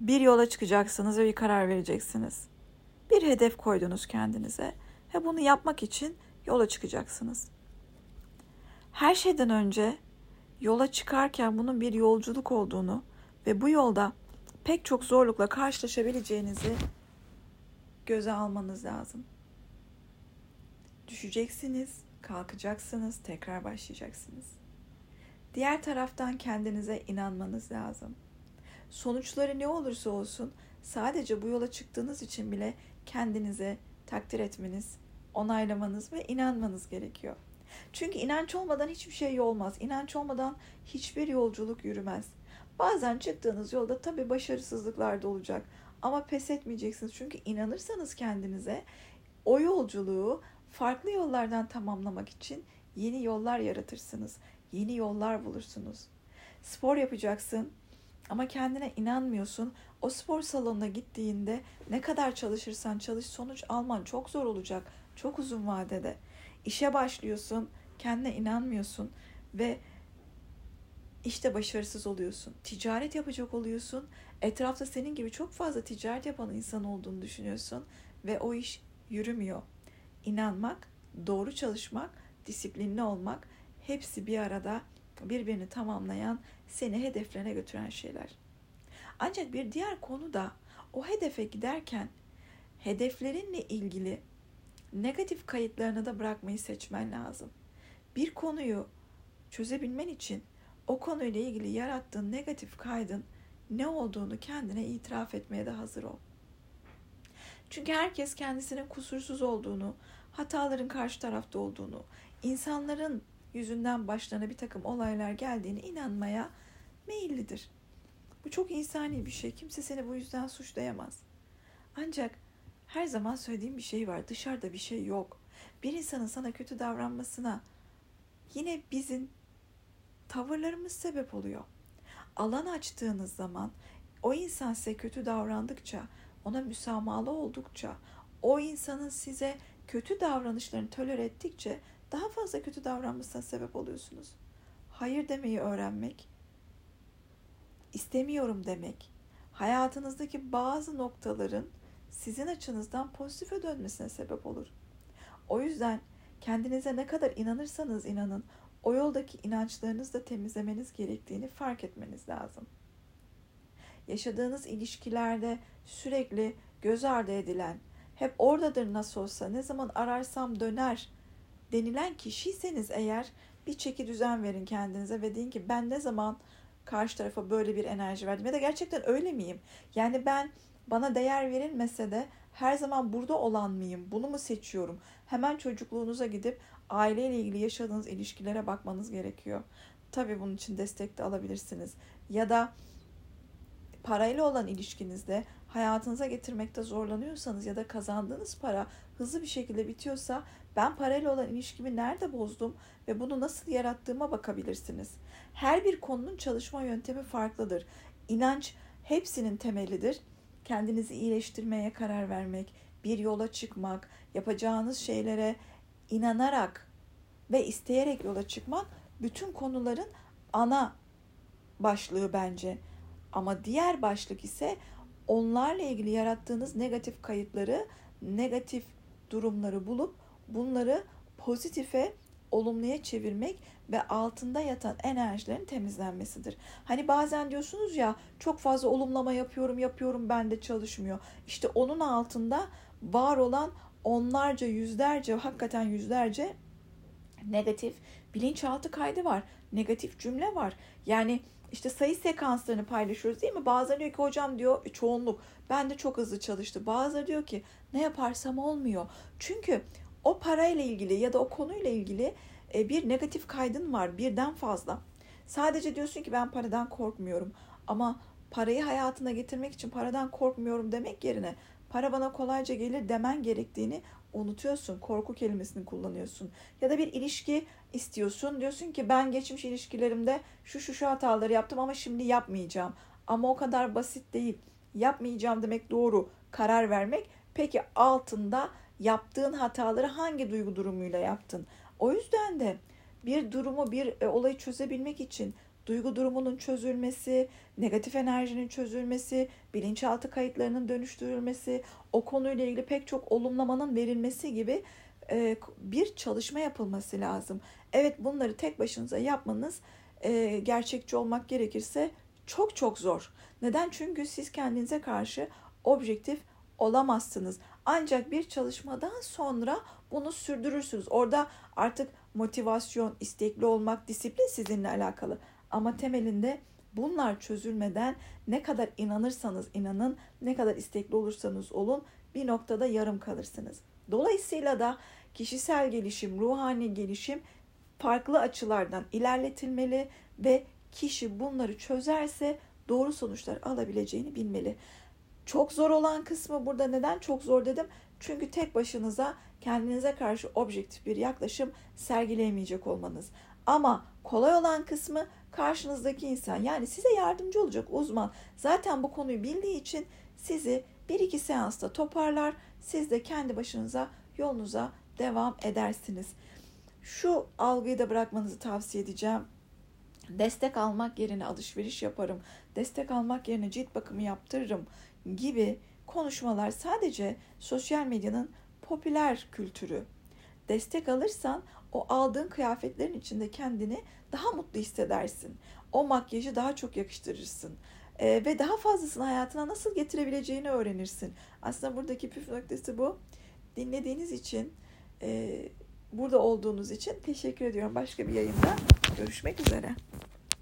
bir yola çıkacaksınız ve bir karar vereceksiniz. Bir hedef koydunuz kendinize ve bunu yapmak için yola çıkacaksınız. Her şeyden önce yola çıkarken bunun bir yolculuk olduğunu ve bu yolda pek çok zorlukla karşılaşabileceğinizi göze almanız lazım. Düşeceksiniz, kalkacaksınız, tekrar başlayacaksınız. Diğer taraftan kendinize inanmanız lazım. Sonuçları ne olursa olsun sadece bu yola çıktığınız için bile kendinize takdir etmeniz, onaylamanız ve inanmanız gerekiyor. Çünkü inanç olmadan hiçbir şey olmaz. İnanç olmadan hiçbir yolculuk yürümez. Bazen çıktığınız yolda tabii başarısızlıklar da olacak. Ama pes etmeyeceksiniz. Çünkü inanırsanız kendinize o yolculuğu farklı yollardan tamamlamak için yeni yollar yaratırsınız. Yeni yollar bulursunuz. Spor yapacaksın ama kendine inanmıyorsun. O spor salonuna gittiğinde ne kadar çalışırsan çalış sonuç alman çok zor olacak. Çok uzun vadede. İşe başlıyorsun, kendine inanmıyorsun ve işte başarısız oluyorsun. Ticaret yapacak oluyorsun. Etrafta senin gibi çok fazla ticaret yapan insan olduğunu düşünüyorsun ve o iş yürümüyor. İnanmak, doğru çalışmak, disiplinli olmak hepsi bir arada birbirini tamamlayan, seni hedeflerine götüren şeyler. Ancak bir diğer konu da o hedefe giderken hedeflerinle ilgili negatif kayıtlarını da bırakmayı seçmen lazım. Bir konuyu çözebilmen için o konuyla ilgili yarattığın negatif kaydın ne olduğunu kendine itiraf etmeye de hazır ol. Çünkü herkes kendisinin kusursuz olduğunu, hataların karşı tarafta olduğunu, insanların yüzünden başlarına bir takım olaylar geldiğini inanmaya meyillidir. Bu çok insani bir şey. Kimse seni bu yüzden suçlayamaz. Ancak her zaman söylediğim bir şey var. Dışarıda bir şey yok. Bir insanın sana kötü davranmasına yine bizim tavırlarımız sebep oluyor. Alan açtığınız zaman o insan size kötü davrandıkça, ona müsamahalı oldukça, o insanın size kötü davranışlarını tolere ettikçe daha fazla kötü davranmasına sebep oluyorsunuz. Hayır demeyi öğrenmek, istemiyorum demek, hayatınızdaki bazı noktaların sizin açınızdan pozitife dönmesine sebep olur. O yüzden kendinize ne kadar inanırsanız inanın, o yoldaki inançlarınızı da temizlemeniz gerektiğini fark etmeniz lazım. Yaşadığınız ilişkilerde sürekli göz ardı edilen, hep oradadır nasıl olsa, ne zaman ararsam döner denilen kişiyseniz eğer bir çeki düzen verin kendinize ve deyin ki ben ne zaman karşı tarafa böyle bir enerji verdim ya da gerçekten öyle miyim? Yani ben bana değer verilmese de her zaman burada olan mıyım? Bunu mu seçiyorum? Hemen çocukluğunuza gidip aileyle ilgili yaşadığınız ilişkilere bakmanız gerekiyor. Tabii bunun için destek de alabilirsiniz. Ya da parayla olan ilişkinizde hayatınıza getirmekte zorlanıyorsanız ya da kazandığınız para hızlı bir şekilde bitiyorsa ben parayla olan ilişkimi nerede bozdum ve bunu nasıl yarattığıma bakabilirsiniz. Her bir konunun çalışma yöntemi farklıdır. İnanç hepsinin temelidir. Kendinizi iyileştirmeye karar vermek, bir yola çıkmak, yapacağınız şeylere inanarak ve isteyerek yola çıkmak bütün konuların ana başlığı bence. Ama diğer başlık ise onlarla ilgili yarattığınız negatif kayıtları, negatif durumları bulup bunları pozitife, olumluya çevirmek ve altında yatan enerjilerin temizlenmesidir. Hani bazen diyorsunuz ya çok fazla olumlama yapıyorum, yapıyorum ben de çalışmıyor. İşte onun altında var olan onlarca, yüzlerce, hakikaten yüzlerce negatif bilinçaltı kaydı var. Negatif cümle var. Yani işte sayı sekanslarını paylaşıyoruz değil mi? Bazıları diyor ki hocam diyor çoğunluk ben de çok hızlı çalıştı. Bazıları diyor ki ne yaparsam olmuyor. Çünkü o parayla ilgili ya da o konuyla ilgili e, bir negatif kaydın var birden fazla. Sadece diyorsun ki ben paradan korkmuyorum ama parayı hayatına getirmek için paradan korkmuyorum demek yerine para bana kolayca gelir demen gerektiğini unutuyorsun. Korku kelimesini kullanıyorsun. Ya da bir ilişki istiyorsun. Diyorsun ki ben geçmiş ilişkilerimde şu şu şu hataları yaptım ama şimdi yapmayacağım. Ama o kadar basit değil. Yapmayacağım demek doğru. Karar vermek. Peki altında yaptığın hataları hangi duygu durumuyla yaptın? O yüzden de bir durumu, bir e, olayı çözebilmek için duygu durumunun çözülmesi, negatif enerjinin çözülmesi, bilinçaltı kayıtlarının dönüştürülmesi, o konuyla ilgili pek çok olumlamanın verilmesi gibi e, bir çalışma yapılması lazım. Evet bunları tek başınıza yapmanız e, gerçekçi olmak gerekirse çok çok zor. Neden? Çünkü siz kendinize karşı objektif olamazsınız. Ancak bir çalışmadan sonra bunu sürdürürsünüz. Orada artık motivasyon, istekli olmak, disiplin sizinle alakalı. Ama temelinde bunlar çözülmeden ne kadar inanırsanız inanın, ne kadar istekli olursanız olun bir noktada yarım kalırsınız. Dolayısıyla da kişisel gelişim, ruhani gelişim farklı açılardan ilerletilmeli ve kişi bunları çözerse doğru sonuçlar alabileceğini bilmeli. Çok zor olan kısmı burada neden çok zor dedim? Çünkü tek başınıza kendinize karşı objektif bir yaklaşım sergileyemeyecek olmanız. Ama kolay olan kısmı karşınızdaki insan yani size yardımcı olacak uzman zaten bu konuyu bildiği için sizi bir iki seansta toparlar. Siz de kendi başınıza yolunuza devam edersiniz. Şu algıyı da bırakmanızı tavsiye edeceğim. Destek almak yerine alışveriş yaparım. Destek almak yerine cilt bakımı yaptırırım gibi konuşmalar sadece sosyal medyanın popüler kültürü. Destek alırsan o aldığın kıyafetlerin içinde kendini daha mutlu hissedersin. O makyajı daha çok yakıştırırsın. Ee, ve daha fazlasını hayatına nasıl getirebileceğini öğrenirsin. Aslında buradaki püf noktası bu. Dinlediğiniz için, e, burada olduğunuz için teşekkür ediyorum. Başka bir yayında görüşmek üzere.